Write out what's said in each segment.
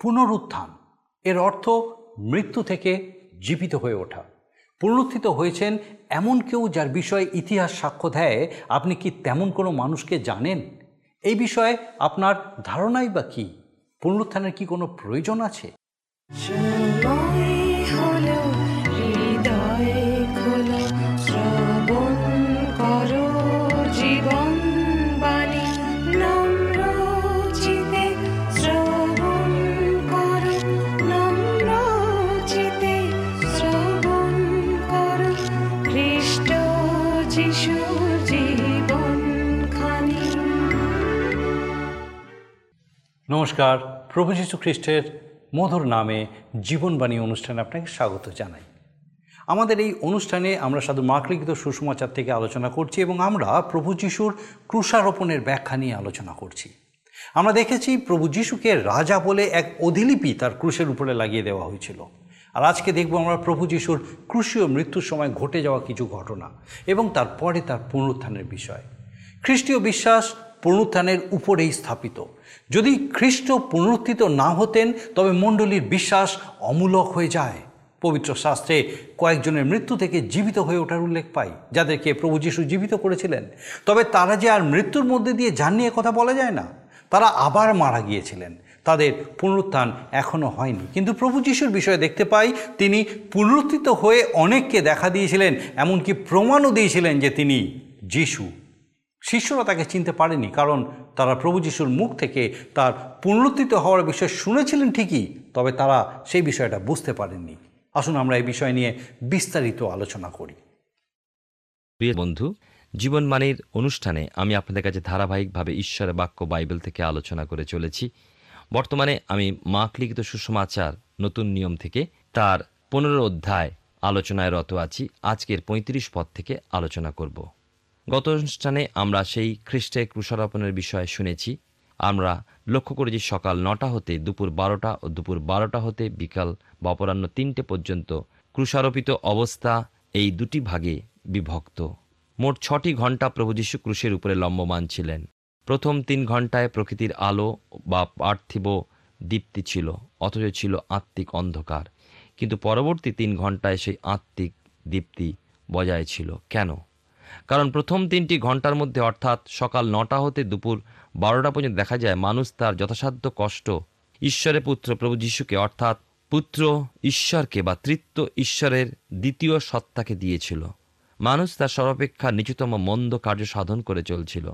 পুনরুত্থান। এর অর্থ মৃত্যু থেকে জীবিত হয়ে ওঠা। পুনরুত্থিত হয়েছেন এমন কেউ যার বিষয়ে ইতিহাস সাক্ষ্য দেয়। আপনি কি তেমন কোনো মানুষকে জানেন? এই বিষয়ে আপনার ধারণাই বা কী? পুনরুত্থানের কি কোনো প্রয়োজন আছে? নমস্কার। প্রভু যীশু খ্রিস্টের মধুর নামে জীবনবাণী অনুষ্ঠানে আপনাকে স্বাগত জানাই। আমাদের এই অনুষ্ঠানে আমরা সাধু মাকলিখিত সুষমাচার থেকে আলোচনা করছি এবং আমরা প্রভু যিশুর ক্রুষারোপণের ব্যাখ্যা নিয়ে আলোচনা করছি। আমরা দেখেছি প্রভু যিশুকে রাজা বলে এক অধিলিপি তার ক্রুশের উপরে লাগিয়ে দেওয়া হয়েছিল। আর আজকে দেখব আমরা প্রভু যিশুর ক্রুশীয় মৃত্যুর সময় ঘটে যাওয়া কিছু ঘটনা এবং তারপরে তার পুনরুত্থানের বিষয়। খ্রিস্টীয় বিশ্বাস পুনরুত্থানের উপরেই স্থাপিত। যদি খ্রিস্ট পুনরুত্থিত না হতেন, তবে মণ্ডলীর বিশ্বাস অমূলক হয়ে যায়। পবিত্র শাস্ত্রে কয়েকজনের মৃত্যু থেকে জীবিত হয়ে ওঠার উল্লেখ পাই, যাদেরকে প্রভু যিশু জীবিত করেছিলেন। তবে তারা যে আর মৃত্যুর মধ্যে দিয়ে যান নিয়ে কথা বলা যায় না। তারা আবার মারা গিয়েছিলেন। তাদের পুনরুত্থান এখনও হয়নি। কিন্তু প্রভু যিশুর বিষয়ে দেখতে পাই, তিনি পুনরুত্থিত হয়ে অনেককে দেখা দিয়েছিলেন, এমনকি প্রমাণও দিয়েছিলেন যে তিনি যিশু। শিষ্যরা তাকে চিনতে পারেনি, কারণ তারা প্রভু যিশুর মুখ থেকে তার পুনরুত্থিত হওয়ার বিষয় শুনেছিলেন ঠিকই, তবে তারা সেই বিষয়টা বুঝতে পারেননি। আসুন আমরা এই বিষয় নিয়ে বিস্তারিত আলোচনা করি। প্রিয় বন্ধু জীবনবাণীর অনুষ্ঠানে আমি আপনাদের কাছে ধারাবাহিকভাবে ঈশ্বরের বাক্য বাইবেল থেকে আলোচনা করে চলেছি। বর্তমানে আমি মাক লিখিত সুসমাচার নতুন নিয়ম থেকে তার পনেরো অধ্যায় আলোচনায় রত আছি। আজকের পঁয়ত্রিশ পদ থেকে আলোচনা করব। গত অনুষ্ঠানে আমরা সেই খ্রিস্টের ক্রুশারোপণের বিষয়ে শুনেছি। আমরা লক্ষ্য করেছি সকাল নটা হতে দুপুর বারোটা ও দুপুর বারোটা হতে বিকাল বা অপরাহ্ন তিনটে পর্যন্ত ক্রুশারোপিত অবস্থা এই দুটি ভাগে বিভক্ত। মোট ছটি ঘণ্টা প্রভু যীশু ক্রুশের উপরে লম্বমান ছিলেন। প্রথম তিন ঘন্টায় প্রকৃতির আলো বা পার্থিব দীপ্তি ছিল, অথচ ছিল আত্মিক অন্ধকার। কিন্তু পরবর্তী তিন ঘন্টায় সেই আত্মিক দীপ্তি বজায় ছিল। কেন? কারণ প্রথম তিনটি ঘণ্টার মধ্যে অর্থাৎ সকাল নটা হতে দুপুর বারোটা পর্যন্ত দেখা যায় মানুষ তার যথাসাধ্য কষ্ট ঈশ্বরের পুত্র প্রভু যিশুকে, অর্থাৎ পুত্র ঈশ্বরকে বা তৃত্ব ঈশ্বরের দ্বিতীয় সত্তাকে দিয়েছিল। মানুষ তার সর্বাপেক্ষা নিচুতম মন্দ কার্য সাধন করে চলছিল।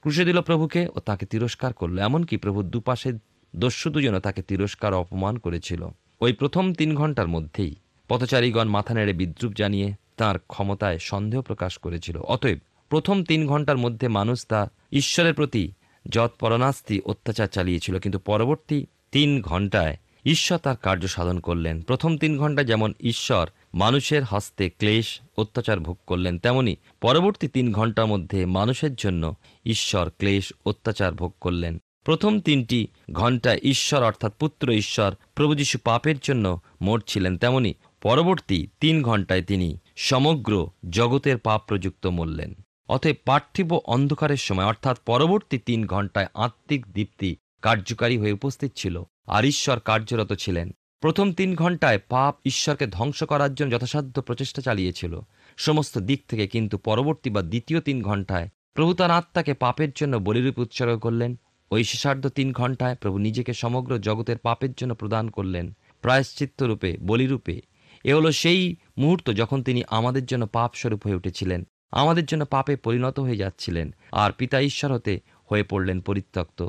ক্রুশে দিল প্রভুকে ও তাকে তিরস্কার করল, এমনকি প্রভুর দুপাশে দস্যু দুজনও তাকে তিরস্কার অপমান করেছিল। ওই প্রথম তিন ঘণ্টার মধ্যেই পথচারীগণ মাথা নেড়ে বিদ্রুপ জানিয়ে তার ক্ষমতায় সন্দেহ প্রকাশ করেছিল। অতএব প্রথম তিন ঘণ্টার মধ্যে মানুষ তা ঈশ্বরের প্রতি যৎ পরনাস্তি অত্যাচার চালিয়েছিল, কিন্তু পরবর্তী তিন ঘন্টায় ঈশ্বর তার কার্য সাধন করলেন। প্রথম তিন ঘণ্টা যেমন ঈশ্বর মানুষের হস্তে ক্লেশ, অত্যাচার ভোগ করলেন, তেমনি পরবর্তী তিন ঘণ্টার মধ্যে মানুষের জন্য ঈশ্বর ক্লেশ, অত্যাচার ভোগ করলেন। প্রথম তিনটি ঘণ্টা ঈশ্বর অর্থাৎ পুত্র ঈশ্বর প্রভু যীশু পাপের জন্য মরছিলেন, তেমনি পরবর্তী তিন ঘন্টায় তিনি সমগ্র জগতের পাপ প্রযুক্ত মরলেন। অতএব পার্থিব অন্ধকারের সময়, অর্থাৎ পরবর্তী তিন ঘন্টায় আত্মিক দীপ্তি কার্যকারী হয়ে উপস্থিত ছিল আর ঈশ্বর কার্যরত ছিলেন। প্রথম তিন ঘন্টায় পাপ ঈশ্বরকে ধ্বংস করার জন্য যথাসাধ্য প্রচেষ্টা চালিয়েছিল। সমস্ত দিক থেকে কিন্তু পরবর্তী বা দ্বিতীয় তিন ঘন্টায় প্রভু তার আত্মাকে পাপের জন্য বলিরূপ উৎসর্গ করলেন। ওই শেষার্ধ তিন ঘন্টায় প্রভু নিজেকে সমগ্র জগতের পাপের জন্য প্রদান করলেন। প্রায়শ্চিত্তরূপে, বলিরূপে এ হলো সেই মুহূর্ত যখন তিনি আমাদের জন্য পাপ স্বরূপ হয়ে উঠেছিলেন, আমাদের জন্য পাপে পরিণত হয়ে যাচ্ছিলেন আর পিতা ঈশ্বর হতে হয়ে পড়লেন পরিত্যক্ত।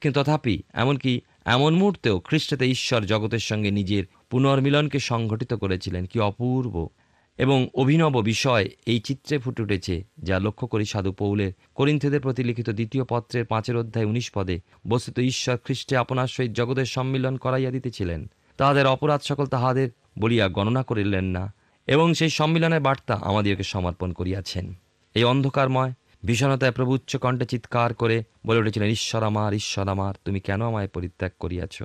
কিন্তু তথাপি এমনকি এমন মুহূর্তেও খ্রিস্টতে ঈশ্বর জগতের সঙ্গে নিজের পুনর্মিলনকে সংঘটিত করেছিলেন কি অপূর্ব। এবং অভিনব বিষয় এই চিত্রে ফুটে উঠেছে যা লক্ষ্য করি সাধু পৌলের করিন্থেদের প্রতি লিখিত দ্বিতীয় পত্রের পাঁচের অধ্যায় উনিশ পদে, বস্তুত ঈশ্বর খ্রিস্টে আপনার সহিত জগতের সম্মিলন করাইয়া দিতেছিলেন। তাহাদের অপরাধ সকল তাহাদের বলিয়া গণনা করিলেন না, এবং সেই সম্মিলনের বার্তা আমাদিওকে সমর্পণ করিয়াছেন। এই অন্ধকারময় ভীষণতায় প্রভু উচ্চ কণ্ঠে চিৎকার করে বলে উঠেছিলেন, ঈশ্বর আমার ঈশ্বর আমার, তুমি কেন আমায় পরিত্যাগ করিয়াছ?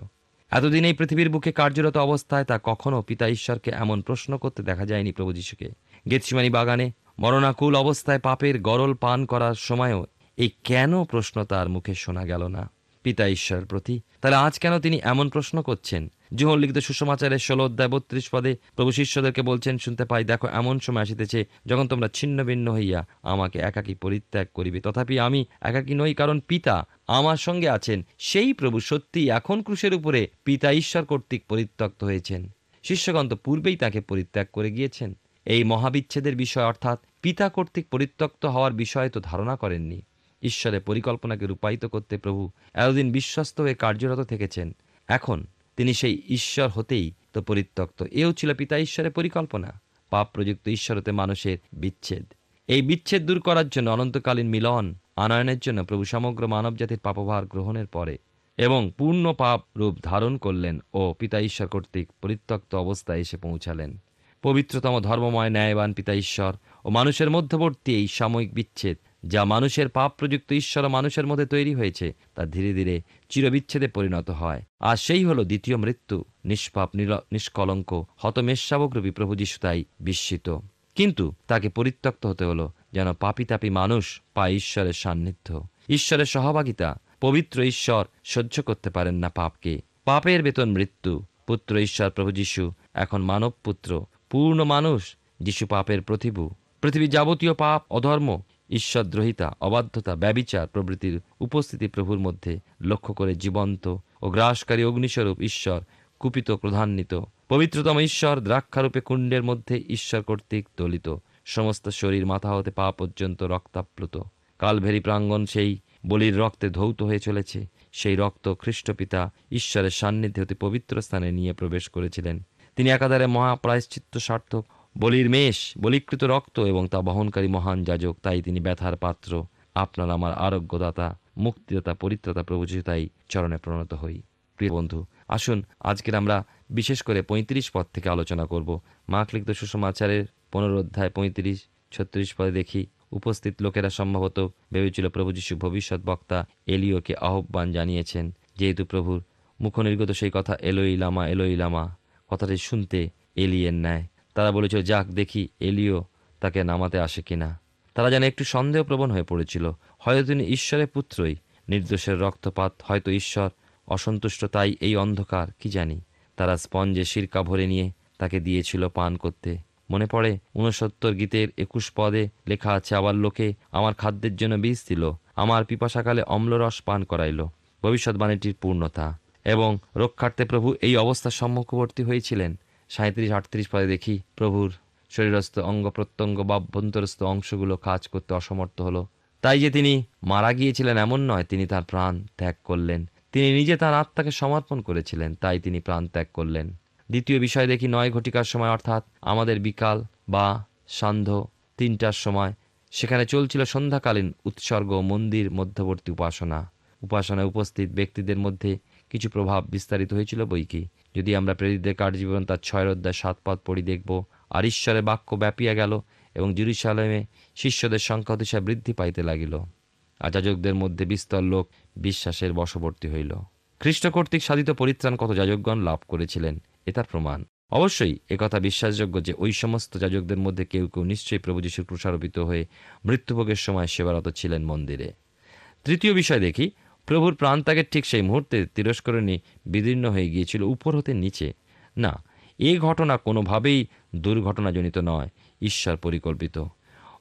এতদিন এই পৃথিবীর বুকে কার্যরত অবস্থায় তা কখনো পিতা ঈশ্বরকে এমন প্রশ্ন করতে দেখা যায়নি প্রভু যিশুকে। গেতসিমানি বাগানে মরণাকুল অবস্থায় পাপের গরল পান করার সময়ও এই কেন প্রশ্ন তার মুখে শোনা গেল না? পিতা ঈশ্বরের প্রতি তাহলে আজ কেন তিনি এমন প্রশ্ন করছেন? জোহর লিখিত সুসমাচারের ষোলো অধ্যায় বত্রিশ পদে প্রভু শিষ্যদেরকে বলছেন, শুনতে পাই, দেখো, এমন সময় আসিতেছে যখন তোমরা ছিন্ন ভিন্ন হইয়া আমাকে একাকী পরিত্যাগ করিবে। তথাপি আমি একাকী নই, কারণ পিতা আমার সঙ্গে আছেন। সেই প্রভু সত্যি এখন ক্রুশের উপরে পিতা ঈশ্বর কর্তৃক পরিত্যক্ত হয়েছেন। শিষ্যগণ তো পূর্বেই তাকে পরিত্যাগ করে গিয়েছেন। এই মহাবিচ্ছেদের বিষয় অর্থাৎ পিতা কর্তৃক পরিত্যক্ত হওয়ার বিষয়ে তো ধারণা করেননি। ঈশ্বরের পরিকল্পনাকে রূপায়িত করতে প্রভু এতদিন বিশ্বস্ত হয়ে কার্যরত থেকেছেন। এখন তিনি সেই ঈশ্বর হতেই তো পরিত্যক্ত। এও ছিল পিতা ঈশ্বরের পরিকল্পনা। পাপ প্রযুক্ত ঈশ্বর হতে মানুষের বিচ্ছেদ। এই বিচ্ছেদ দূর করার জন্য অনন্তকালীন মিলন আনয়নের জন্য প্রভু সমগ্র মানবজাতির পাপভার গ্রহণের পরে এবং পূর্ণ পাপ রূপ ধারণ করলেন ও পিতা ঈশ্বর কর্তৃক পরিত্যক্ত অবস্থায় এসে পৌঁছালেন। পবিত্রতম ধর্মময় ন্যায়বান পিতা ঈশ্বর ও মানুষের মধ্যবর্তী এই সাময়িক বিচ্ছেদ যা মানুষের পাপ প্রযুক্ত ঈশ্বর মানুষের মধ্যে তৈরি হয়েছে, তা ধীরে ধীরে চিরবিচ্ছেদে পরিণত হয়। আর সেই হলো দ্বিতীয় মৃত্যু, নিষ্পাপ নিষ্কলঙ্ক, হতমেষাবকরূপী প্রভু যিশু তাই বিস্মিত। কিন্তু তাকে পরিত্যক্ত হতে হলো যেন পাপি তাপি মানুষ পায় ঈশ্বরের সান্নিধ্য। ঈশ্বরের সহভাগিতা, পবিত্র ঈশ্বর সহ্য করতে পারেন না পাপকে। পাপের বেতন মৃত্যু, পুত্র ঈশ্বর প্রভু যিশু এখন মানব পুত্র পূর্ণ মানুষ যিশু পাপের প্রতিভু। পৃথিবীর যাবতীয় পাপ, অধর্ম ঈশ্বরদ্রোহিতা, অবাধ্যতা, ব্যবিচার প্রভৃতির উপস্থিতি প্রভুর মধ্যে লক্ষ্য করে জীবন্ত ও গ্রাসকারী অগ্নিস্বরূপ ঈশ্বর কুপিত প্রধান্বিত পবিত্রতম ঈশ্বর দ্রাক্ষারূপে কুণ্ডের মধ্যে ঈশ্বর কর্তৃক দলিত। সমস্ত শরীর মাথা হতে পা পর্যন্ত রক্তাপ্লুত। কালভেরি প্রাঙ্গণ সেই বলির রক্তে ধৌত হয়ে চলেছে। সেই রক্ত খ্রিস্টপিতা ঈশ্বরের সান্নিধ্যে হতে পবিত্র স্থানে নিয়ে প্রবেশ করেছিলেন। তিনি একাধারে মহাপ্রায়শ্চিত্ত সার্থক বলির মেষ, বলিকৃত রক্ত এবং তা বহনকারী মহান যাজক, তাই তিনি ব্যথার পাত্র। আপনার আমার আরোগ্যদাতা, মুক্তিদাতা, পরিত্রাতা প্রভু তাই চরণে প্রণত হই। প্রিয় বন্ধু, আসুন আজকের আমরা বিশেষ করে পঁয়ত্রিশ পদ থেকে আলোচনা করব। মার্ক লিখিত সুষমাচারের পনেরো অধ্যায় পঁয়ত্রিশ, ছত্রিশ পদে দেখি, উপস্থিত লোকেরা সম্ভবত ভেবেছিল প্রভু যিশু ভবিষ্যৎ বক্তা এলিওকে আহ্বান জানিয়েছেন, যেহেতু প্রভুর মুখনির্গত সেই কথা, এলোই লামা এলোই লামা কথাটি শুনতে এলিয়ের ন্যায়। তারা বলেছিল, যাক, দেখি এলিও তাকে নামাতে আসে কিনা। তারা যেন একটু সন্দেহপ্রবণ হয়ে পড়েছিল। হয়তো তিনি ঈশ্বরের পুত্রই। নির্দোষের রক্তপাত, হয়তো ঈশ্বর অসন্তুষ্ট, তাই এই অন্ধকার, কি জানি। তারা স্পঞ্জে সিরকা ভরে নিয়ে তাকে দিয়েছিল পান করতে। মনে পড়ে, ঊনসত্তর গীতের একুশ পদে লেখা আছে, আবার লোকে আমার খাদ্যের জন্য বীজ দিল, আমার পিপাসাকালে অম্লরস পান করাইল, ভবিষ্যৎবাণীটির পূর্ণতা। এবং রক্ষার্থে প্রভু এই অবস্থার সম্মুখবর্তী হয়েছিলেন। সাঁত্রিশ আটত্রিশ পদে দেখি প্রভুর শরীরস্থ অঙ্গ প্রত্যঙ্গ বা অভ্যন্তরস্থ অংশগুলো কাজ করতে অসমর্থ হলো। তাই যে তিনি মারা গিয়েছিলেন এমন নয়, তিনি তার প্রাণ ত্যাগ করলেন। তিনি নিজে তার আত্মাকে সমর্পণ করেছিলেন, তাই তিনি প্রাণ ত্যাগ করলেন। দ্বিতীয় বিষয় দেখি নয় ঘটিকার সময়, অর্থাৎ আমাদের বিকাল বা সান্ধ্য তিনটার সময়, সেখানে চলছিল সন্ধ্যাকালীন উৎসর্গ মন্দির মধ্যবর্তী উপাসনা। উপাসনায় উপস্থিত ব্যক্তিদের মধ্যে কিছু প্রভাব বিস্তারিত হয়েছিল বই কি? যদি আমরা প্রেরিতদের কার্যজীবন তার ছয় অধ্যায় সাত পদ পড়ি দেখব, আর ঈশ্বরে বাক্য ব্যাপিয়া গেল এবং জেরুসালেমে শিষ্যদের সংখ্যা অতিশয় বৃদ্ধি পাইতে লাগিল। আর যাজকদের মধ্যে বিস্তর লোক বিশ্বাসের বশবর্তী হইল। খ্রিস্ট কর্তৃক সাধিত পরিত্রাণ কত যাজকগণ লাভ করেছিলেন, এ তার প্রমাণ। অবশ্যই একথা বিশ্বাসযোগ্য যে ওই সমস্ত যাজকদের মধ্যে কেউ কেউ নিশ্চয়ই প্রভু যিশুর ক্রুশারোপিত হয়ে মৃত্যুভোগের সময় সেবারত ছিলেন মন্দিরে। তৃতীয় বিষয় দেখি প্রভুর প্রাণত্যাগের ঠিক সেই মুহূর্তে তিরস্করণী বিদীর্ণ হয়ে গিয়েছিল, উপর হতে নিচে। না, এ ঘটনা কোনোভাবেই দুর্ঘটনাজনিত নয়, ঈশ্বর পরিকল্পিত।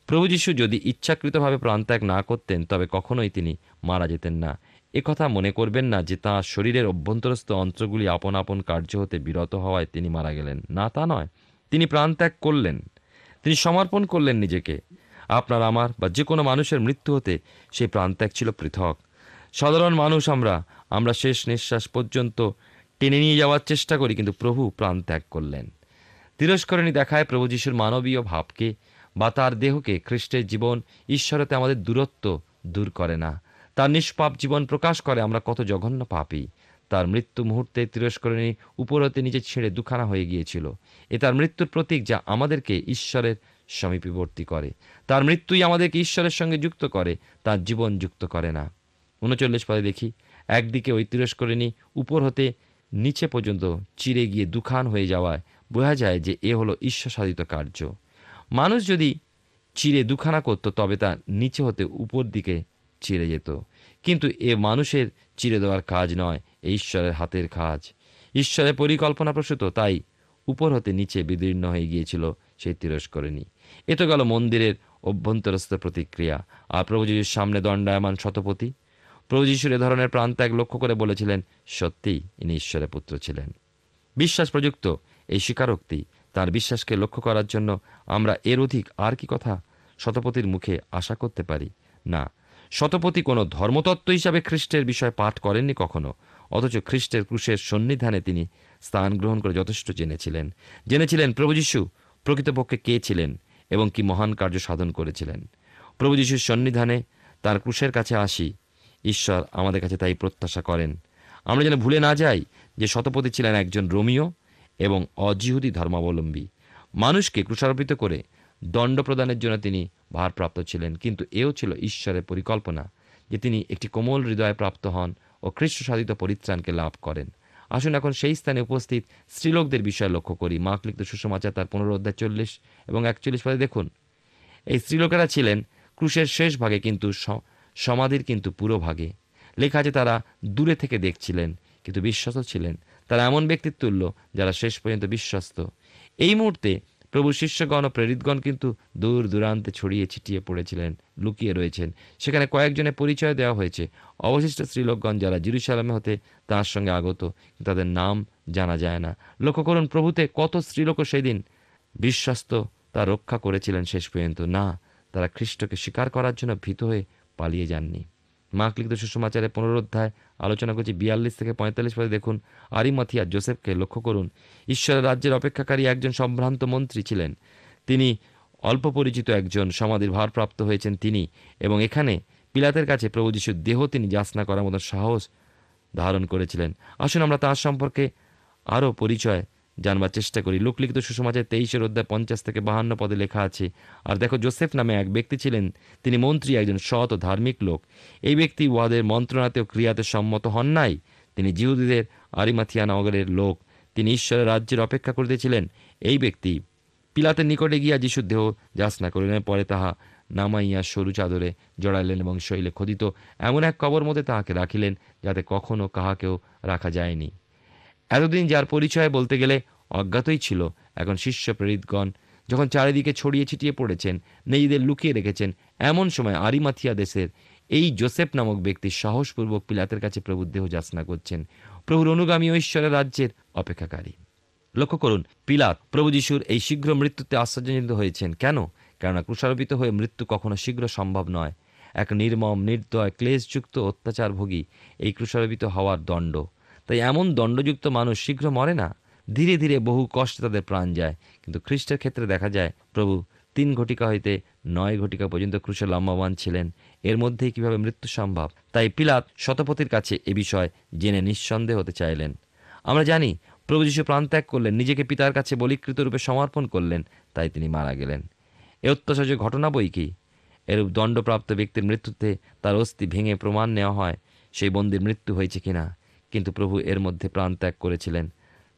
প্রভু যিশু যদি ইচ্ছাকৃতভাবে প্রাণত্যাগ না করতেন, তবে কখনোই তিনি মারা যেতেন না। একথা মনে করবেন না যে তাঁর শরীরের অভ্যন্তরস্থ অন্ত্রগুলি আপন আপন কার্য হতে বিরত হওয়ায় তিনি মারা গেলেন। না, তা নয়। তিনি প্রাণত্যাগ করলেন। তিনি সমর্পণ করলেন নিজেকে। আপনার, আমার বা যে কোনো মানুষের মৃত্যু হতে সেই প্রাণত্যাগ ছিল পৃথক। সাধারণ মানুষ আমরা। আমরা শেষ নিঃশ্বাস পর্যন্ত টেনে নিয়ে যাওয়ার চেষ্টা করি, কিন্তু প্রভু প্রাণ ত্যাগ করলেন। তিরস্করণী দেখায় প্রভু যিশুর মানবীয় ভাবকে বা তার দেহকে খ্রিস্টের জীবন ঈশ্বরতে আমাদের দূরত্ব দূর করে না। তার নিষ্পাপ জীবন প্রকাশ করে আমরা কত জঘন্য পাপী। তার মৃত্যু মুহূর্তে তিরস্করণী উপর হতে নিচে ছেড়ে দুখানা হয়ে গিয়েছিল। এ তার মৃত্যুর প্রতীক যা আমাদেরকে ঈশ্বরের সমীপবর্তী করে। তার মৃত্যুই আমাদেরকে ঈশ্বরের সঙ্গে যুক্ত করে, তার জীবন যুক্ত করে না। উনচল্লিশ পদে দেখি, একদিকে ওই তিরস্করিণী উপর হতে নিচে পর্যন্ত চিরে গিয়ে দুখান হয়ে যাওয়ায় বোঝা যায় যে এ হলো ঈশ্বর সাধিত কার্য। মানুষ যদি চিরে দুখানা করত, তবে তা নিচে হতে উপর দিকে চিরে যেত। কিন্তু এ মানুষের চিরে দেওয়ার কাজ নয়, এ ঈশ্বরের হাতের কাজ। ঈশ্বরের পরিকল্পনা প্রসূত, তাই উপর হতে নিচে বিদীর্ণ হয়ে গিয়েছিল সেই তিরস্করণী। এ তো গেল মন্দিরের অভ্যন্তরস্থ প্রতিক্রিয়া। আর প্রভু যিশুর সামনে দণ্ডায়মান শতপতি প্রভু যিশুর এ ধরনের প্রান্ত্যাগ লক্ষ্য করে বলেছিলেন, সত্যিই ইনি ঈশ্বরের পুত্র ছিলেন। বিশ্বাস প্রযুক্ত, এই স্বীকারোক্তি, তার বিশ্বাসকে লক্ষ্য করার জন্য আমরা এর অধিক আর কি কথা শতপতির মুখে আশা করতে পারি? না শতপতি কোনো ধর্মতত্ত্ব হিসাবে খ্রিস্টের বিষয় পাঠ করেননি কখনো, অথচ খ্রিস্টের ক্রুশের সন্নিধানে তিনি স্থান গ্রহণ করে যথেষ্ট জেনেছিলেন। জেনেছিলেন প্রভু যীশু, প্রকৃতপক্ষে কে ছিলেন এবং কি মহান কার্য সাধন করেছিলেন। প্রভু যীশুর সন্নিধানে তার ক্রুশের কাছে আসি ঈশ্বর আমাদের কাছে তাই প্রত্যাশা করেন। আমরা যেন ভুলে না যাই যে শতপতি ছিলেন একজন রোমিও এবং অজিহুদি ধর্মাবলম্বী। মানুষকে ক্রুশারোপিত করে দণ্ড প্রদানের জন্য তিনি ভারপ্রাপ্ত ছিলেন, কিন্তু এও ছিল ঈশ্বরের পরিকল্পনা যে তিনি একটি কোমল হৃদয়ে প্রাপ্ত হন ও খ্রিস্ট সাধিত পরিত্রাণকে লাভ করেন। আসুন এখন সেই স্থানে উপস্থিত স্ত্রীলোকদের বিষয়ে লক্ষ্য করি। মার্ক লিখিত সুষমাচার তার পনেরো অধ্যায় চল্লিশ এবং একচল্লিশ পদে দেখুন, এই স্ত্রীলোকেরা ছিলেন ক্রুশের শেষ ভাগে, কিন্তু সমাধির কিন্তু পুরো ভাগে। লেখা আছে, তারা দূরে থেকে দেখছিলেন, কিন্তু বিশ্বস্ত ছিলেন। তারা এমন ব্যক্তির তুল্য যারা শেষ পর্যন্ত বিশ্বস্ত। এই মুহূর্তে প্রভু শিষ্যগণ ও প্রেরিতগণ কিন্তু দূর দূরান্তে ছড়িয়ে ছিটিয়ে পড়েছিলেন, লুকিয়ে রয়েছেন। সেখানে কয়েকজনের পরিচয় দেওয়া হয়েছে। অবশিষ্ট স্ত্রীলোকগণ যারা জিরুসালামে হতে তার সঙ্গে আগত তাদের নাম জানা যায় না। লক্ষ্য করুন, প্রভুতে কত স্ত্রীলোকও সেদিন বিশ্বাস্ত তা রক্ষা করেছিলেন শেষ পর্যন্ত। না, তারা খ্রিস্টকে স্বীকার করার জন্য ভীত হয়ে পালিয়ে যাননি। মার্ক লিখিত সুষমাচারের পুনরুদ্ধায় আলোচনা করছি বিয়াল্লিশ থেকে পঁয়তাল্লিশ পদে। দেখুন আরিমাথিয়া জোসেফকে লক্ষ্য করুন। ঈশ্বরের রাজ্যের অপেক্ষাকারী একজন সম্ভ্রান্ত মন্ত্রী ছিলেন। তিনি অল্প পরিচিত একজন, সমাধির ভারপ্রাপ্ত হয়েছেন তিনি এবং এখানে পিলাতের কাছে প্রভু যিশুর দেহ তিনি যাচনা করার মতো সাহস ধারণ করেছিলেন। আসুন আমরা তার সম্পর্কে আরও পরিচয় জানবার চেষ্টা করি। লোকলিখিত সুসমাজের তেইশের অধ্যায় পঞ্চাশ থেকে বাহান্ন পদে লেখা আছে, আর দেখো জোসেফ নামে এক ব্যক্তি ছিলেন। তিনি মন্ত্রী, একজন সৎ ও ধার্মিক লোক। এই ব্যক্তি উহাদের মন্ত্রণাতে ও ক্রিয়াতে সম্মত হন নাই। তিনি জিহুদীদের আরিমাথিয়া নগরের লোক। তিনি ঈশ্বরের রাজ্যের অপেক্ষা করিতেছিলেন। এই ব্যক্তি পিলাতের নিকটে গিয়া যিশুর দেহ যাচনা করিলেন। পরে তাহা নামাইয়া সরু চাদরে জড়াইলেন এবং শৈলে খোদিত এমন এক কবর মধ্যে তাহাকে রাখিলেন যাতে কখনো কাহাকেও রাখা যায়নি। এতদিন যার পরিচয় বলতে গেলে অজ্ঞাতই ছিল এখন শিষ্য প্রেরিতগণ। যখন চারিদিকে ছড়িয়ে ছিটিয়ে পড়েছেন, নিজেদের লুকিয়ে রেখেছেন, এমন সময় আরিমাথিয়া দেশের এই জোসেফ নামক ব্যক্তি সাহসপূর্বক পিলাতের কাছে প্রভুর দেহ যাচনা করছেন। প্রভুর অনুগামী ঈশ্বরের রাজ্যের অপেক্ষাকারী। লক্ষ্য করুন, পিলাত প্রভু যিশুর এই শীঘ্র মৃত্যুতে আশ্চর্যজনিত হয়েছেন। কেন? কেননা ক্রুশারোপিত হয়ে মৃত্যু কখনো শীঘ্র সম্ভব নয়। এক নির্মম, নির্দয়, ক্লেশযুক্ত, অত্যাচারভোগী এই ক্রুশারোপিত হওয়ার দণ্ড। তাই এমন দণ্ডযুক্ত মানুষ শীঘ্র মরে না। ধীরে ধীরে বহু কষ্টে তাদের প্রাণ যায়। কিন্তু খ্রিস্টের ক্ষেত্রে দেখা যায়, প্রভু তিন ঘটিকা হইতে নয় ঘটিকা পর্যন্ত ক্রুশে লম্বাবান ছিলেন। এর মধ্যেই কীভাবে মৃত্যু সম্ভব? তাই পিলাত শতপতির কাছে এ বিষয় জেনে নিঃসন্দেহ হতে চাইলেন। আমরা জানি, প্রভু যিশু প্রাণত্যাগ করলেন, নিজেকে পিতার কাছে বলিকৃত রূপে সমর্পণ করলেন, তাই তিনি মারা গেলেন। এ অত্যাচার্য ঘটনা বই কি? এরূপ দণ্ডপ্রাপ্ত ব্যক্তির মৃত্যুতে তার অস্থি ভেঙে প্রমাণ নেওয়া হয়, সেই বন্দির মৃত্যু হয়েছে কিনা? কিন্তু প্রভু এর মধ্যে প্রাণত্যাগ করেছিলেন।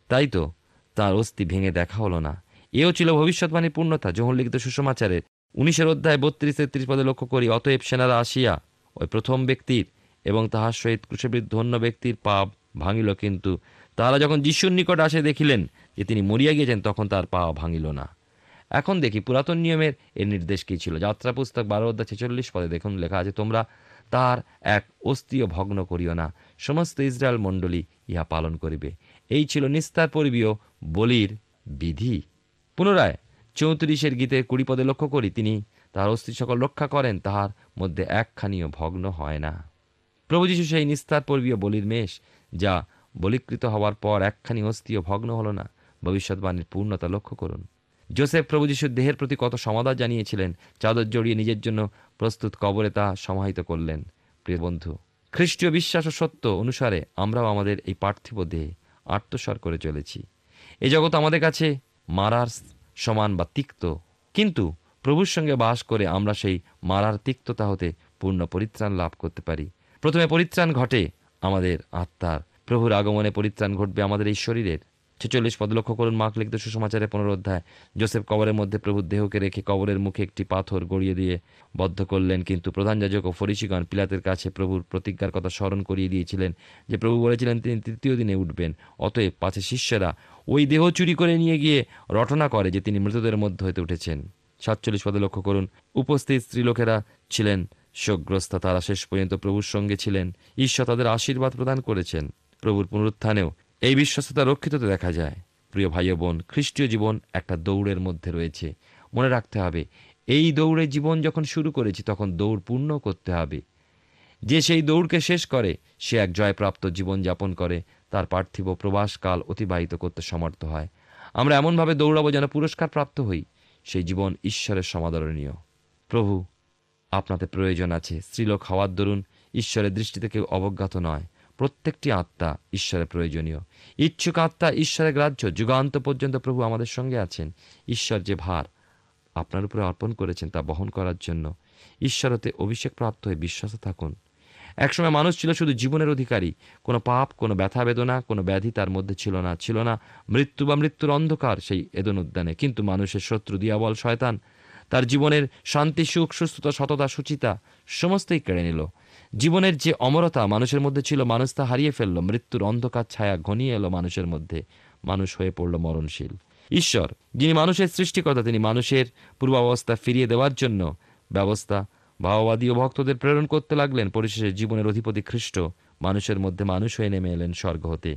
তাই তো, তার অস্থি ভেঙে দেখা হলো না। এও ছিল ভবিষ্যৎবাণীর পূর্ণতা যখন লিখিত সুষমাচারের। উনিশের অধ্যায় বত্রিশ, তেত্রিশ পদে লক্ষ্য করি, অতএব সেনারা আসিয়া ওই প্রথম ব্যক্তির এবং তাহার সহিত ক্রুশবৃদ্ধ অন্য ব্যক্তির পাপ ভাঙিল কিন্তু তাহারা যখন যিশুর নিকট আসে দেখিলেন যে তিনি মরিয়া গিয়েছেন, তখন তার পা ভাঙিল না। এখন দেখি পুরাতন নিয়মের এর নির্দেশ কী ছিল? যাত্রা পুস্তক বারো অধ্যায় ছেচল্লিশ পদে দেখুন, লেখা আছে, তোমরা তার এক অস্থিও ভগ্ন করিও না। সমস্ত ইসরায়েল মণ্ডলী ইহা পালন করিবে। এই ছিল নিস্তার পরিবীয় বলির বিধি। পুনরায় চৌত্রিশের গীতে কুড়ি পদে লক্ষ্য করি, তিনি তাহার অস্থি সকল রক্ষা করেন, তাহার মধ্যে একখানিও ভগ্ন হয় না। প্রভু যীশু সেই নিস্তার পর্বীয় বলির মেষ, যা বলিকৃত হওয়ার পর একখানি অস্থিও ভগ্ন হল না। ভবিষ্যৎবাণীর পূর্ণতা লক্ষ্য করুন। জোসেফ প্রভু যিশুর দেহের প্রতি কত সমাদর জানিয়েছিলেন, চাদর জড়িয়ে নিজের জন্য প্রস্তুত কবরে তা সমাহিত করলেন। প্রিয় বন্ধু খ্রিস্টীয় বিশ্বাস ও সত্য অনুসারে আমরাও আমাদের এই পার্থিব দেহে আত্মসার করে চলেছি। এ জগৎ আমাদের কাছে মারার সমান বা তিক্ত, কিন্তু প্রভুর সঙ্গে বাস করে আমরা সেই মারার তিক্ততা হতে পূর্ণ পরিত্রাণ লাভ করতে পারি। প্রথমে পরিত্রাণ ঘটে আমাদের আত্মার। প্রভুর আগমনে পরিত্রাণ ঘটবে আমাদের এই শরীরের। ছেচল্লিশ পদ লক্ষ্য করুন মার্ক লিখিত সুসমাচারে পনেরো অধ্যায়। জোসেফ কবরের মধ্যে প্রভুর দেহকে রেখে কবরের মুখে একটি পাথর গড়িয়ে দিয়ে বদ্ধ করলেন, কিন্তু প্রধান যাজক ও ফরিসিগণ পিলাতের কাছে প্রভুর প্রতিজ্ঞার কথা স্মরণ করিয়ে দিয়েছিলেন যে প্রভু বলেছিলেন, তিনি তৃতীয় দিনে উঠবেন। অতএব পাছে শিষ্যরা ওই দেহ চুরি করে নিয়ে গিয়ে রটনা করে যে তিনি মৃতদের মধ্যে হইতে উঠেছেন। সাতচল্লিশ পদে লক্ষ্য করুন। উপস্থিত স্ত্রীলোকেরা ছিলেন শোকগ্রস্ত, তারা শেষ পর্যন্ত প্রভুর সঙ্গে ছিলেন। ঈশ্বর তাদের আশীর্বাদ প্রদান করেছেন। প্রভুর পুনরুত্থানেও এই বিশ্বস্ততা রক্ষিত দেখা যায়। প্রিয় ভাই বোন, খ্রিস্টীয় জীবন একটা দৌড়ের মধ্যে রয়েছে। মনে রাখতে হবে, এই দৌড়ে জীবন যখন শুরু করেছি, তখন দৌড় পূর্ণ করতে হবে। যে সেই দৌড়কে শেষ করে, সে এক জয়প্রাপ্ত জীবন যাপন করে, তার পার্থিব প্রবাসকাল অতিবাহিত করতে সমর্থ হয়। আমরা এমনভাবে দৌড়াবো যেন পুরস্কার প্রাপ্ত হই। সেই জীবন ঈশ্বরের সমাদরণীয়। প্রভু, আপনাদের প্রয়োজন আছে। স্ত্রীলোক হওয়ার দরুন ঈশ্বরের দৃষ্টিতে কেউ অবজ্ঞাত নয়। প্রত্যেকটি আত্মা ঈশ্বরের প্রয়োজনীয়। ইচ্ছুক আত্মা ঈশ্বরের গ্রাহ্য। যুগান্ত পর্যন্ত প্রভু আমাদের সঙ্গে আছেন। ঈশ্বর যে ভার আপনার উপরে অর্পণ করেছেন তা বহন করার জন্য ঈশ্বরতে অভিষেক প্রাপ্ত হয়ে বিশ্বাস থাকুন। একসময় মানুষ ছিল শুধু জীবনের অধিকারী। কোনো পাপ, কোনো ব্যথা, বেদনা, কোনো ব্যাধি তার মধ্যে ছিল না। ছিল না মৃত্যু বা মৃত্যুর অন্ধকার সেই এদন উদ্যানে। কিন্তু মানুষের শত্রু, দিয়াবল, শয়তান তার জীবনের শান্তি, সুখ, সুস্থতা, সততা, সুচিতা সমস্তই কেড়ে নিল। জীবনের যে অমরতা মানুষের মধ্যে ছিল, মানুষ তা হারিয়ে ফেলল। মৃত্যুর অন্ধকার ছায়া ঘনিয়ে এলো মানুষের মধ্যে। মানুষ হয়ে পড়ল মরণশীল। ঈশ্বর, যিনি মানুষের সৃষ্টিকর্তা, তিনি মানুষের পূর্বাবস্থা ফিরিয়ে দেওয়ার জন্য ব্যবস্থা ভাওবাদী ও ভক্তদের প্রেরণ করতে লাগলেন। পরিশেষে জীবনের অধিপতি খ্রিস্ট মানুষের মধ্যে মানুষ হয়ে নেমে এলেন স্বর্গ হতে।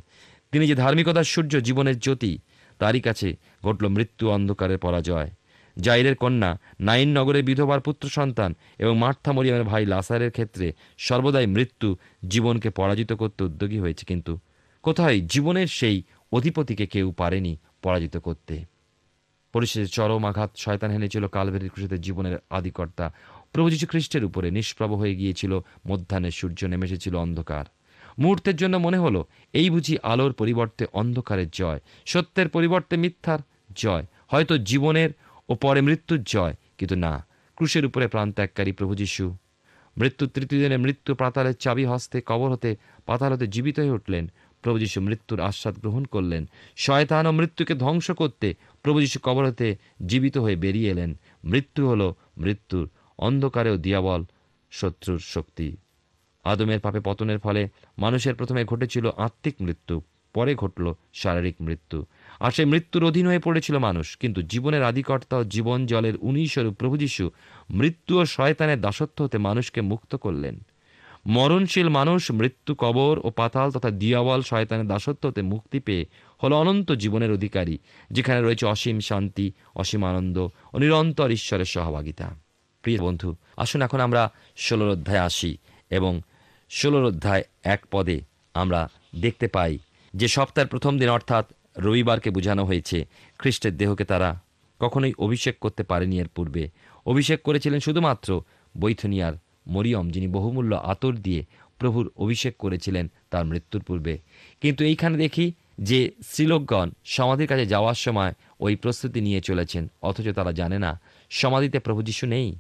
তিনি যে ধার্মিকতার সূর্য, জীবনের জ্যোতি, তারই কাছে ঘটল মৃত্যু অন্ধকারের পরাজয়। জাইরের কন্যা, নাইন নগরের বিধবার পুত্র সন্তান এবং মার্থা মরিয়ামের ভাই লাসারের ক্ষেত্রে সর্বদাই মৃত্যু জীবনকে পরাজিত করতে উদ্যোগী হয়েছে। কিন্তু কোথায় জীবনের সেই অধিপতিকে কেউ পারেনি পরাজিত করতে? পরিশেষে চরম আঘাত শয়তান হেনেছিল কালভেরির কৃষিতে জীবনের আদিকর্তা। প্রভু যীশু খ্রিস্টের উপরে নিষ্প্রভ হয়ে গিয়েছিল মধ্যাহ্নের সূর্য নেমে এসেছিল অন্ধকার। মুহূর্তের জন্য মনে হলো, এই বুঝি আলোর পরিবর্তে অন্ধকারের জয়, সত্যের পরিবর্তে মিথ্যার জয়। হয়তো জীবনের ও পরে মৃত্যুর জয়। কিন্তু না, ক্রুশের উপরে প্রাণ ত্যাগকারী প্রভু যীশু। মৃত্যুর তৃতীয় দিনে মৃত্যু পাতালের চাবি হস্তে কবর হতে পাতাল হতে জীবিত হয়ে উঠলেন। প্রভু যীশু মৃত্যুর আস্বাদ গ্রহণ করলেন। শয়তান ও মৃত্যুকে ধ্বংস করতে প্রভু যীশু কবর হতে জীবিত হয়ে বেরিয়ে এলেন। মৃত্যু হল মৃত্যুর অন্ধকারেও দিয়াবল শত্রুর শক্তি। আদমের পাপে পতনের ফলে মানুষের প্রথমে ঘটেছিল আত্মিক মৃত্যু, পরে ঘটল শারীরিক মৃত্যু। আর সেই মৃত্যুর অধীন হয়ে পড়েছিল মানুষ। কিন্তু জীবনের আদিকর্তা ও জীবন জলের উনিশ্বরূপ প্রভু যীশু মৃত্যু ও শয়তানের দাসত্ব হতে মানুষকে মুক্ত করলেন। মরণশীল মানুষ মৃত্যু কবর ও পাতাল তথা দিয়াওয়াল শয়তানের দাসত্ব হতে মুক্তি পেয়ে হল অনন্ত জীবনের অধিকারী, যেখানে রয়েছে অসীম শান্তি, অসীম আনন্দ ও নিরন্তর ঈশ্বরের সহভাগিতা। প্রিয় বন্ধু, আসুন এখন আমরা ষোলোর অধ্যায় আসি এবং ষোলোর অধ্যায় এক পদে আমরা দেখতে পাই যে সপ্তাহের প্রথম দিন অর্থাৎ রবিবারকে বোঝানো হয়েছে, খ্রিস্টের দেহকে তারা কখনোই অভিষেক করতে পারেনি এর পূর্বে। অভিষেক করেছিলেন শুধুমাত্র বৈথনিয়ার মরিয়ম, যিনি বহুমূল্য আতর দিয়ে প্রভুর অভিষেক করেছিলেন তার মৃত্যুর পূর্বে। কিন্তু এইখানে দেখি যে শ্রীলোকগণ সমাধির কাছে যাওয়ার সময় ওই প্রস্তুতি নিয়ে চলেছেন, অথচ তারা জানে না, সমাধিতে প্রভু যিশু নেই।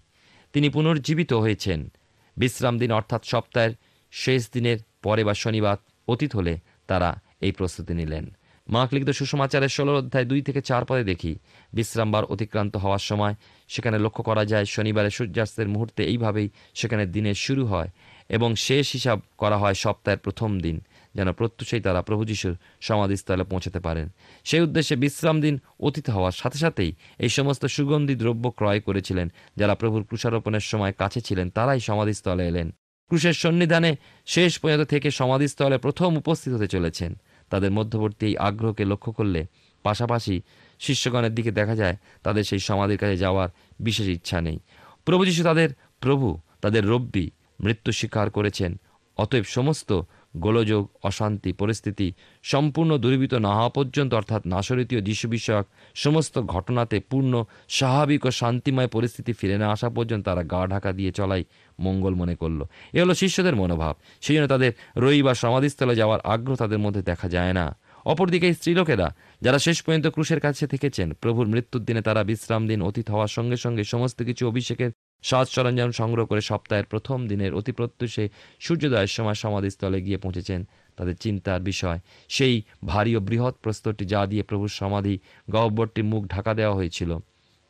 তিনি পুনর্জীবিত হয়েছেন। বিশ্রাম দিন অর্থাৎ সপ্তাহের শেষ দিনের পরে বা শনিবার অতীত হলে তারা এই প্রস্তুতি নিলেন। মার্ক লিখিত সুষমাচারের ষোলো অধ্যায় দুই থেকে চার পদে দেখি। বিশ্রামবার অতিক্রান্ত হওয়ার সময় সেখানে লক্ষ্য করা যায় শনিবারে সূর্যাস্তের মুহূর্তে এইভাবেই সেখানে দিনের শুরু হয় এবং শেষ হিসাব করা হয় সপ্তাহের প্রথম দিন, যেন প্রত্যুষেই তারা প্রভু যিশুর সমাধিস্থলে পৌঁছাতে পারেন। সেই উদ্দেশ্যে বিশ্রাম দিন অতীত হওয়ার সাথে সাথেই এই সমস্ত সুগন্ধি দ্রব্য ক্রয় করেছিলেন, যারা প্রভুর ক্রুশারোপণের সময় কাছে ছিলেন, তারাই সমাধিস্থলে এলেন। ক্রুশের সন্নিধানে শেষ পর্যন্ত থেকে সমাধিস্থলে প্রথম উপস্থিত হতে চলেছেন। তাদের মধ্যবর্তী এই আগ্রহকে লক্ষ্য করলে পাশাপাশি শিষ্যগণের দিকে দেখা যায়, তাদের সেই সমাধির কাছে যাওয়ার বিশেষ ইচ্ছা নেই। প্রভু যিশু তাদের প্রভু, তাদের রব্বি মৃত্যু স্বীকার করেছেন। অতএব সমস্ত গোলযোগ, অশান্তি, পরিস্থিতি সম্পূর্ণ দূরীভূত না হওয়া পর্যন্ত অর্থাৎ নাশরিতীয় যিশু বিষয়ক সমস্ত ঘটনাতে পূর্ণ, স্বাভাবিক ও শান্তিময় পরিস্থিতি ফিরে না আসা পর্যন্ত তারা গা ঢাকা দিয়ে চলাই মঙ্গল মনে করল। এ হলো শিষ্যদের মনোভাব। সেই জন্য তাদের রই বা সমাধিস্থলে যাওয়ার আগ্রহ তাদের মধ্যে দেখা যায় না। অপরদিকে স্ত্রীলোকেরা, যারা শেষ পর্যন্ত ক্রুশের কাছে থেকেছেন, প্রভুর মৃত্যুর দিনে তারা বিশ্রাম দিন, অতীত হওয়ার সঙ্গে সঙ্গে সমস্ত কিছু অভিষেকের সাজ সরঞ্জাম সংগ্রহ করে সপ্তাহের প্রথম দিনের অতি প্রত্যুষে সূর্যোদয়ের সময় সমাধিস্থলে গিয়ে পৌঁছেছেন তাদের চিন্তার বিষয়। সেই ভারী ও বৃহৎ প্রস্তরটি যা দিয়ে প্রভুর সমাধি গহ্বরটির মুখ ঢাকা দেওয়া হয়েছিল।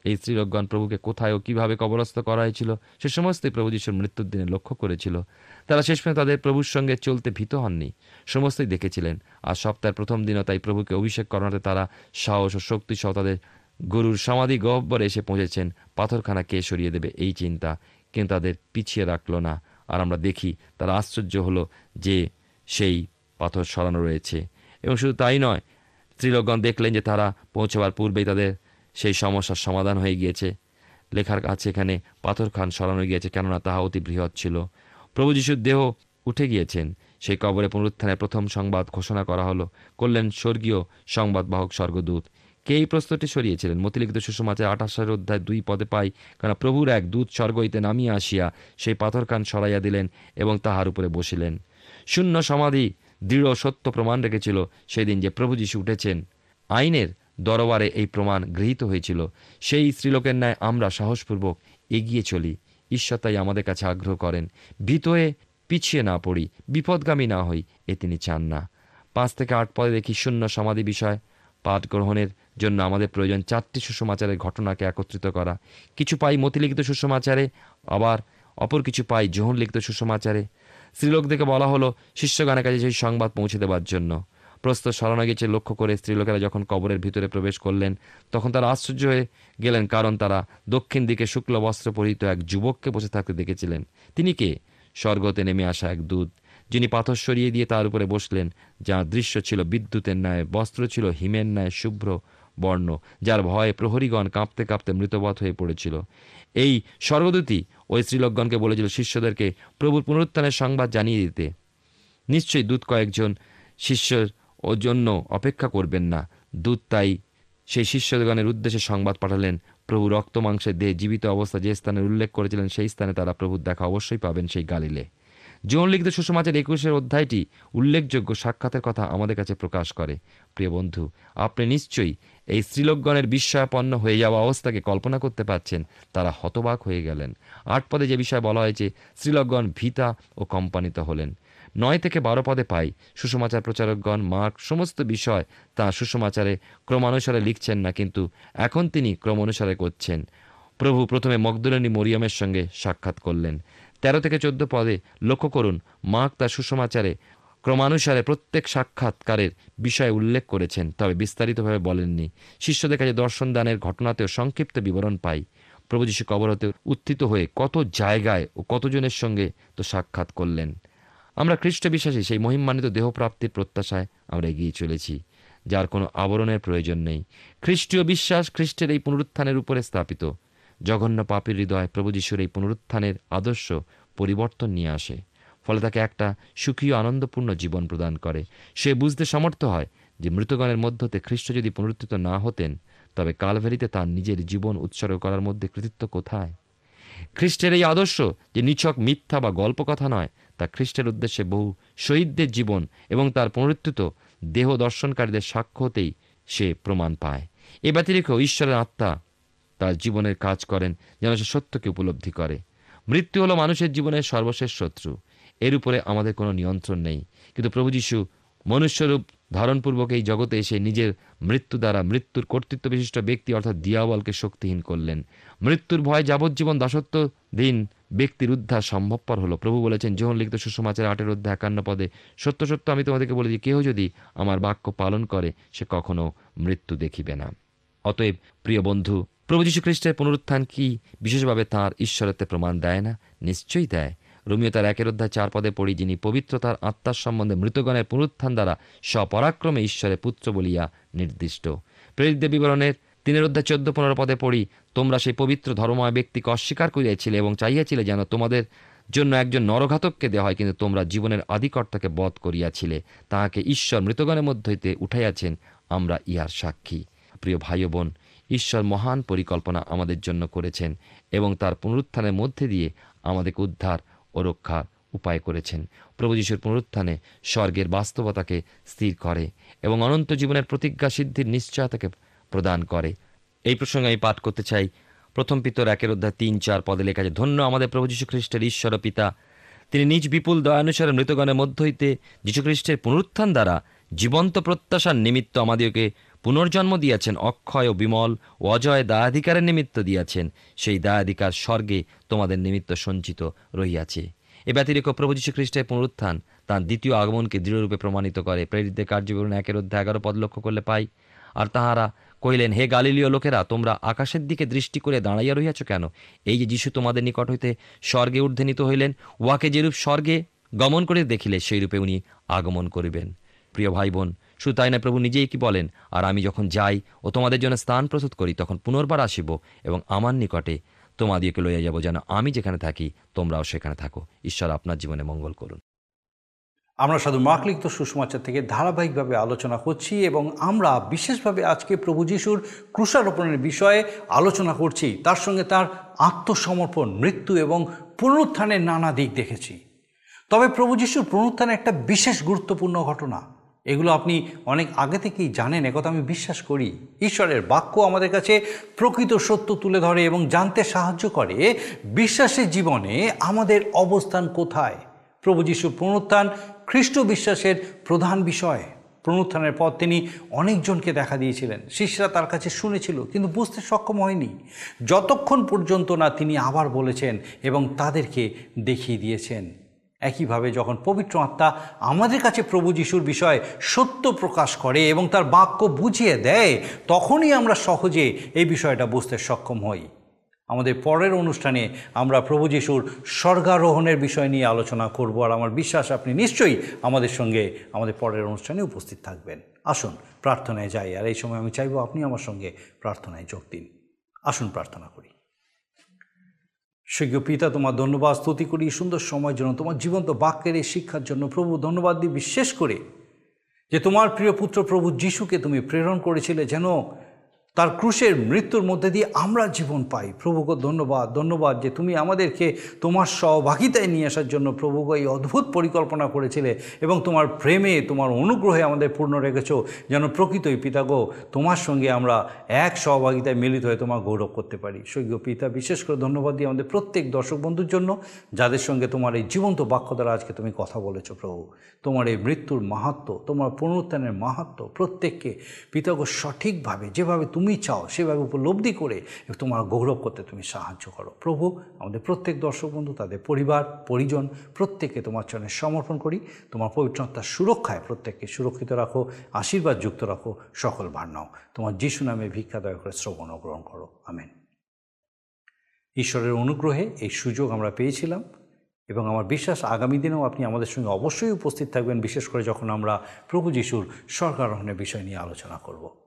এই স্ত্রীলোকগণ প্রভুকে কোথায় ও কীভাবে কবরস্থ করা হয়েছিল সে সমস্তই প্রভু যিশুর মৃত্যুর দিনে লক্ষ্য করেছিল। তারা শেষ পর্যন্ত তাদের প্রভুর সঙ্গে চলতে ভীত হননি। সমস্তই দেখেছিলেন। আর সপ্তাহের প্রথম দিনও তাই প্রভুকে অভিষেক করাতে তারা সাহস ও শক্তি সহ তাদের গরুর সমাধি গহ্বরে এসে পৌঁছেছেন। পাথরখানা কে সরিয়ে দেবে এই চিন্তা কিন্তু তাদের পিছিয়ে রাখল না। আর আমরা দেখি তারা আশ্চর্য হলো যে সেই পাথর সরানো রয়েছে। এবং শুধু তাই নয়, স্ত্রীলোকগণ দেখলেন যে তারা পৌঁছবার পূর্বেই তাদের সেই সমস্যার সমাধান হয়ে গিয়েছে। লেখার কাছে এখানে পাথর খান সরানো গিয়েছে, কেননা তাহা অতি বৃহৎ ছিল। প্রভু যিশুর দেহ উঠে গিয়েছেন। সেই কবরে পুনরুত্থানের প্রথম সংবাদ ঘোষণা করা হলো, করলেন স্বর্গীয় সংবাদবাহক স্বর্গদূত। কে এই প্রস্তরটি সরিয়েছিলেন? মতিলিখিত সুষমাচার আঠাশের অধ্যায় দুই পদে পাই কেন প্রভুর এক দূত স্বর্গ হইতে নামিয়া আসিয়া সেই পাথর খান সরাইয়া দিলেন এবং তাহার উপরে বসিলেন। শূন্য সমাধি, দৃঢ় সত্য প্রমাণ রেখেছিল সেই দিন যে প্রভু যিশু উঠেছেন। আইনের দরবারে এই প্রমাণ গৃহীত হয়েছিল। সেই স্ত্রীলোকের ন্যায় আমরা সাহসপূর্বক এগিয়ে চলি। ঈশ্বর তাই আমাদের কাছে আগ্রহ করেন, ভীত হয়ে পিছিয়ে না পড়ি, বিপদগামী না হই, এ তিনি চান না। পাঁচ থেকে আট পদে দেখি শূন্য সমাধি বিষয়। পাঠ গ্রহণের জন্য আমাদের প্রয়োজন চারটি সুষমাচারের ঘটনাকে একত্রিত করা। কিছু পাই মতিলিখিত সুষমাচারে, আবার অপর কিছু পাই জোহন লিখিত সুষমাচারে। স্ত্রীলোকদেরকে বলা হলো শিষ্যগানের কাছে সেই সংবাদ পৌঁছে দেওয়ার জন্য। প্রস্তুত গেছে লক্ষ্য করে স্ত্রীলোকেরা যখন কবরের ভিতরে প্রবেশ করলেন, তখন তারা আশ্চর্য হয়ে গেলেন, কারণ তারা দক্ষিণ দিকে শুক্ল বস্ত্র পরিহিত এক যুবককে বসে থাকতে দেখেছিলেন। তিনি কে? স্বর্গতে নেমে আসা এক দূত, যিনি পাথর সরিয়ে দিয়ে তার উপরে বসলেন, যার দৃশ্য ছিল বিদ্যুতের ন্যায়, বস্ত্র ছিল হিমের ন্যায়, শুভ্র বর্ণ, যার ভয়ে প্রহরীগণ কাঁপতে কাঁপতে মৃতবৎ হয়ে পড়েছিল। এই স্বর্গদূতই ওই স্ত্রীলোকগণকে বলেছিল, শিষ্যদেরকে প্রভুর পুনরুত্থানের সংবাদ জানিয়ে দিতে। নিশ্চয়ই দূত কয়েকজন শিষ্যর ও জন্য অপেক্ষা করবেন না। দূত তাই সেই শিষ্যগণের উদ্দেশ্যে সংবাদ পাঠালেন, প্রভু রক্ত মাংসের দেহে জীবিত অবস্থা যে স্থানের উল্লেখ করেছিলেন, সেই স্থানে তারা প্রভুর দেখা অবশ্যই পাবেন সেই গালিলে। জীবন লিখিত একুশের অধ্যায়টি উল্লেখযোগ্য সাক্ষাতের কথা আমাদের কাছে প্রকাশ করে। প্রিয় বন্ধু, আপনি নিশ্চয়ই এই স্ত্রীলোকগণের বিস্ময়াপন্ন হয়ে যাওয়া অবস্থাকে কল্পনা করতে পারছেন, তারা হতবাক হয়ে গেলেন। আট পদে যে বিষয় বলা হয়েছে, স্ত্রীলোকগণ ভীতা ও কম্পানিত হলেন। নয় থেকে বারো পদে পাই। সুষমাচার প্রচারকগণ, মার্ক, সমস্ত বিষয় তা সুষমাচারে ক্রমানুসারে লিখছেন না, কিন্তু এখন তিনি ক্রমানুসারে করছেন। প্রভু প্রথমে মগদুলানী মরিয়মের সঙ্গে সাক্ষাৎ করলেন। তেরো থেকে চোদ্দ পদে লক্ষ্য করুন, মার্ক তার সুষমাচারে ক্রমানুসারে প্রত্যেক সাক্ষাৎকারের বিষয়ে উল্লেখ করেছেন, তবে বিস্তারিতভাবে বলেননি। শিষ্যদের কাছে দর্শন দানের ঘটনাতেও সংক্ষিপ্ত বিবরণ পাই। প্রভু যীশু কবর হতে উত্থিত হয়ে কত জায়গায় ও কতজনের সঙ্গে তো সাক্ষাৎ করলেন। আমরা খ্রিস্ট বিশ্বাসী সেই মহিমান্বিত দেহপ্রাপ্তির প্রত্যাশায় আমরা এগিয়ে চলেছি, যার কোনো আবরণের প্রয়োজন নেই। খ্রিস্টীয় বিশ্বাস খ্রিস্টের এই পুনরুত্থানের উপরে স্থাপিত। জঘন্য পাপের হৃদয় প্রভু যিশুর এই পুনরুত্থানের আদর্শ পরিবর্তন নিয়ে আসে, ফলে তাকে একটা সুখী আনন্দপূর্ণ জীবন প্রদান করে। সে বুঝতে সমর্থ হয় যে মৃতগণের মধ্যতে খ্রিস্ট যদি পুনরুত্থিত না হতেন, তবে কালভেরিতে তার নিজের জীবন উৎসর্গ করার মধ্যে কৃতিত্ব কোথায়? খ্রিস্টের এই আদর্শ যে নিছক মিথ্যা বা গল্প কথা নয় তা খ্রিস্টের উদ্দেশ্যে বহু শহীদদের জীবন এবং তার পুনরুত্থিত দেহ দর্শনকারীদের সাক্ষ্য হতেই সে প্রমাণ পায়। এ ব্যতিরিক্ত ঈশ্বরের আত্মা তার জীবনের কাজ করেন যেন সে সত্যকে উপলব্ধি করে। মৃত্যু হলো মানুষের জীবনের সর্বশেষ শত্রু। এর উপরে আমাদের কোনো নিয়ন্ত্রণ নেই। কিন্তু প্রভু যীশু মনুষ্যরূপ ধারণপূর্বক এই জগতে এসে নিজের মৃত্যু দ্বারা মৃত্যুর কর্তৃত্ব বিশিষ্ট ব্যক্তি অর্থাৎ দিয়াবলকে শক্তিহীন করলেন। মৃত্যুর ভয় যাবজ্জীবন দাসত্ব দিন ব্যক্তির উদ্ধার সম্ভবপর হলো। প্রভু বলেছেন যোহন লিখিত সুষমাচার আটের অধ্যায় একান্ন পদে, সত্য সত্য আমি তোমাদেরকে বলেছি কেউ যদি আমার বাক্য পালন করে, সে কখনো মৃত্যু দেখিবে না। অতএব, প্রিয় বন্ধু, প্রভু যীশু খ্রিস্টের পুনরুত্থান কি বিশেষভাবে তাঁর ঈশ্বরত্বে প্রমাণ দেয় না? নিশ্চয়ই দেয়। রোমিও তার একের অধ্যায় চার পদে পড়ি, যিনি পবিত্রতার আত্মার সম্বন্ধে মৃতগণের পুনরুত্থান দ্বারা স্বপরাক্রমে ঈশ্বরের পুত্র বলিয়া নির্দিষ্ট। প্রেরিতদের বিবরণের তিনের অধ্যায় চোদ্দ পনেরো পদে পড়ি তোমরা সেই পবিত্র ধর্মময় ব্যক্তিকে অস্বীকার করিয়াছিলে এবং চাইয়াছিলে যেন তোমাদের জন্য একজন নরঘাতককে দেওয়া হয়, কিন্তু তোমরা জীবনের আদিকর্তাকে বধ করিয়াছিলে। তাহাকে ঈশ্বর মৃতগণের মধ্য হইতে উঠাইয়াছেন, আমরা ইহার সাক্ষী। প্রিয় ভাই বোন ঈশ্বর মহান পরিকল্পনা আমাদের জন্য করেছেন এবং তার পুনরুত্থানের মধ্যে দিয়ে আমাদেরকে উদ্ধার ও রক্ষার উপায় করেছেন। প্রভু যিশুর পুনরুত্থানে স্বর্গের বাস্তবতাকে স্থির করে এবং অনন্ত জীবনের প্রতিজ্ঞা সিদ্ধির নিশ্চয়তাকে প্রদান করে। এই প্রসঙ্গে আমি পাঠ করতে চাই। প্রথম পিতর একের অধ্যায় তিন চার পদে লেখা আছে, ধন্য আমাদের প্রভু যীশু খ্রিস্টের ঈশ্বর পিতা। তিনি নিজ বিপুল দয়ানুসারে মৃতগণের মধ্য হইতে যীশুখ্রিস্টের পুনরুত্থান দ্বারা জীবন্ত প্রত্যাশার নিমিত্ত আমাদিওকে পুনর্জন্ম দিয়াছেন, অক্ষয় ও বিমল ও অজয় দায়াধিকারের নিমিত্ত দিয়াছেন। সেই দায়াধিকার স্বর্গে তোমাদের নিমিত্ত সঞ্চিত রহিয়াছে। এ ব্যতিরেক প্রভু যীশু খ্রিস্টের পুনরুত্থান তাঁর দ্বিতীয় আগমনকে দৃঢ়রূপে প্রমাণিত করে। প্রেরিতদের কার্যবিবরণ একের অধ্যায় এগারো পদ লক্ষ্য করলে পাই, আর তাহারা কহিলেন, হে গালিলীয় লোকেরা, তোমরা আকাশের দিকে দৃষ্টি করে দাঁড়াইয়া রহিয়াছ কেন? এই যে যিশু তোমাদের নিকট হইতে স্বর্গে ঊর্ধ্বনীত হইলেন, উহাকে যেরূপ স্বর্গে গমন করে দেখিলে সেই রূপে উনি আগমন করিবেন। প্রিয় ভাই বোন শুধু তাই না প্রভু নিজেই কি বলেন, আর আমি যখন যাই ও তোমাদের জন্য স্থান প্রস্তুত করি, তখন পুনর্বার আসিব এবং আমার নিকটে তোমাদিওকে লইয়া যাব, যেন আমি যেখানে থাকি, তোমরাও সেখানে থাকো। ঈশ্বর আপনার জীবনে মঙ্গল করুন। আমরা সাধু মাকলিক তো সুষমাচার থেকে ধারাবাহিকভাবে আলোচনা করছি এবং আমরা বিশেষভাবে আজকে প্রভু যিশুর ক্রুশারোপণের বিষয়ে আলোচনা করছি। তার সঙ্গে তার আত্মসমর্পণ, মৃত্যু এবং পুনরুত্থানের নানা দিক দেখেছি। তবে প্রভু যিশুর পুনরুত্থান একটা বিশেষ গুরুত্বপূর্ণ ঘটনা। এগুলো আপনি অনেক আগে থেকেই জানেন একথা আমি বিশ্বাস করি। ঈশ্বরের বাক্য আমাদের কাছে প্রকৃত সত্য তুলে ধরে এবং জানতে সাহায্য করে। বিশ্বাসের জীবনে আমাদের অবস্থান কোথায়? প্রভু যিশুর পুনরুত্থান খ্রিস্ট বিশ্বাসের প্রধান বিষয় প্রণুত্থানের পর তিনি অনেকজনকে দেখা দিয়েছিলেন। শিষ্যরা তার কাছে শুনেছিল, কিন্তু বুঝতে সক্ষম হয়নি। যতক্ষণ পর্যন্ত না তিনি আবার বলেছেন এবং তাদেরকে দেখিয়ে দিয়েছেন। একইভাবে যখন পবিত্র আত্মা আমাদের কাছে প্রভু যিশুর বিষয়ে সত্য প্রকাশ করে এবং তার বাক্য বুঝিয়ে দেয়, তখনই আমরা সহজে এই বিষয়টা বুঝতে সক্ষম হই। আমাদের পরের অনুষ্ঠানে আমরা প্রভু যিশুর স্বর্গারোহণের বিষয় নিয়ে আলোচনা করব। আর আমার বিশ্বাস, আপনি নিশ্চয়ই আমাদের সঙ্গে আমাদের পরের অনুষ্ঠানে উপস্থিত থাকবেন। আসুন, প্রার্থনায় যাই। আর এই সময় আমি চাইব আপনি আমার সঙ্গে প্রার্থনায় যোগ দিন। আসুন, প্রার্থনা করি। স্বর্গ পিতা, তোমার ধন্যবাদ, স্তুতি করি। সুন্দর সময়ের জন্য তোমার জীবন্ত বাক্যের এই শিক্ষার জন্য প্রভু ধন্যবাদ দিই। বিশেষ করে যে তোমার প্রিয় পুত্র প্রভু যিশুকে তুমি প্রেরণ করেছিলে, যেন তার ক্রুশের মৃত্যুর মধ্যে দিয়ে আমরা জীবন পাই। প্রভুকে ধন্যবাদ। ধন্যবাদ যে তুমি আমাদেরকে তোমার সহভাগিতায় নিয়ে আসার জন্য প্রভুকে এই অদ্ভুত পরিকল্পনা করেছিলে এবং তোমার প্রেমে, তোমার অনুগ্রহে আমাদের পূর্ণ রেখেছ। যেন প্রকৃতই পিতাগো, তোমার সঙ্গে আমরা এক সহভাগিতায় মিলিত হয়ে তোমার গৌরব করতে পারি। স্বর্গ পিতা, বিশেষ করে ধন্যবাদ দিয়ে আমাদের প্রত্যেক দর্শক বন্ধুর জন্য, যাদের সঙ্গে তোমার এই জীবন্ত বাক্য দ্বারা আজকে তুমি কথা বলেছ প্রভু। তোমার এই মৃত্যুর মাহাত্ম, তোমার পুনরুত্থানের মাহাত্ম প্রত্যেককে পিতাগো সঠিকভাবে, যেভাবে তুমি চাও, সেভাবে উপলব্ধি করে তোমার গৌরব করতে তুমি সাহায্য করো। প্রভু, আমাদের প্রত্যেক দর্শক বন্ধু, তাদের পরিবার, পরিজন, প্রত্যেককে তোমার চরণে সমর্পণ করি। তোমার পবিত্রতার সুরক্ষায় প্রত্যেককে সুরক্ষিত রাখো, আশীর্বাদ যুক্ত রাখো সকল ভার নাও তোমার যিশু নামে ভিক্ষা দয়া করে শ্রবণ গ্রহণ করো। আমেন। ঈশ্বরের অনুগ্রহে এই সুযোগ আমরা পেয়েছিলাম এবং আমার বিশ্বাস আগামী দিনেও আপনি আমাদের সঙ্গে অবশ্যই উপস্থিত থাকবেন, বিশেষ করে যখন আমরা প্রভু যিশুর সরকারোহণের বিষয় নিয়ে আলোচনা করব।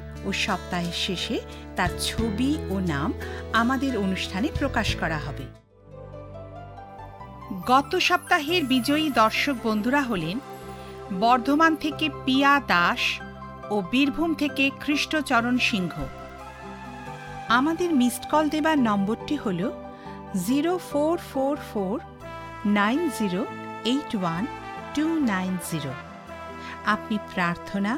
ও সপ্তাহের শেষে তার ছবি ও নাম আমাদের অনুষ্ঠানে প্রকাশ করা হবে। গত সপ্তাহের বিজয়ী দর্শক বন্ধুরা হলেন বর্ধমান থেকে পিয়া দাস ও বীরভূম থেকে খ্রিস্টচরণ সিংহ। আমাদের মিসড কল দেবার নম্বরটি হল zero four four four nine zero eight one two nine zero. আপনি প্রার্থনা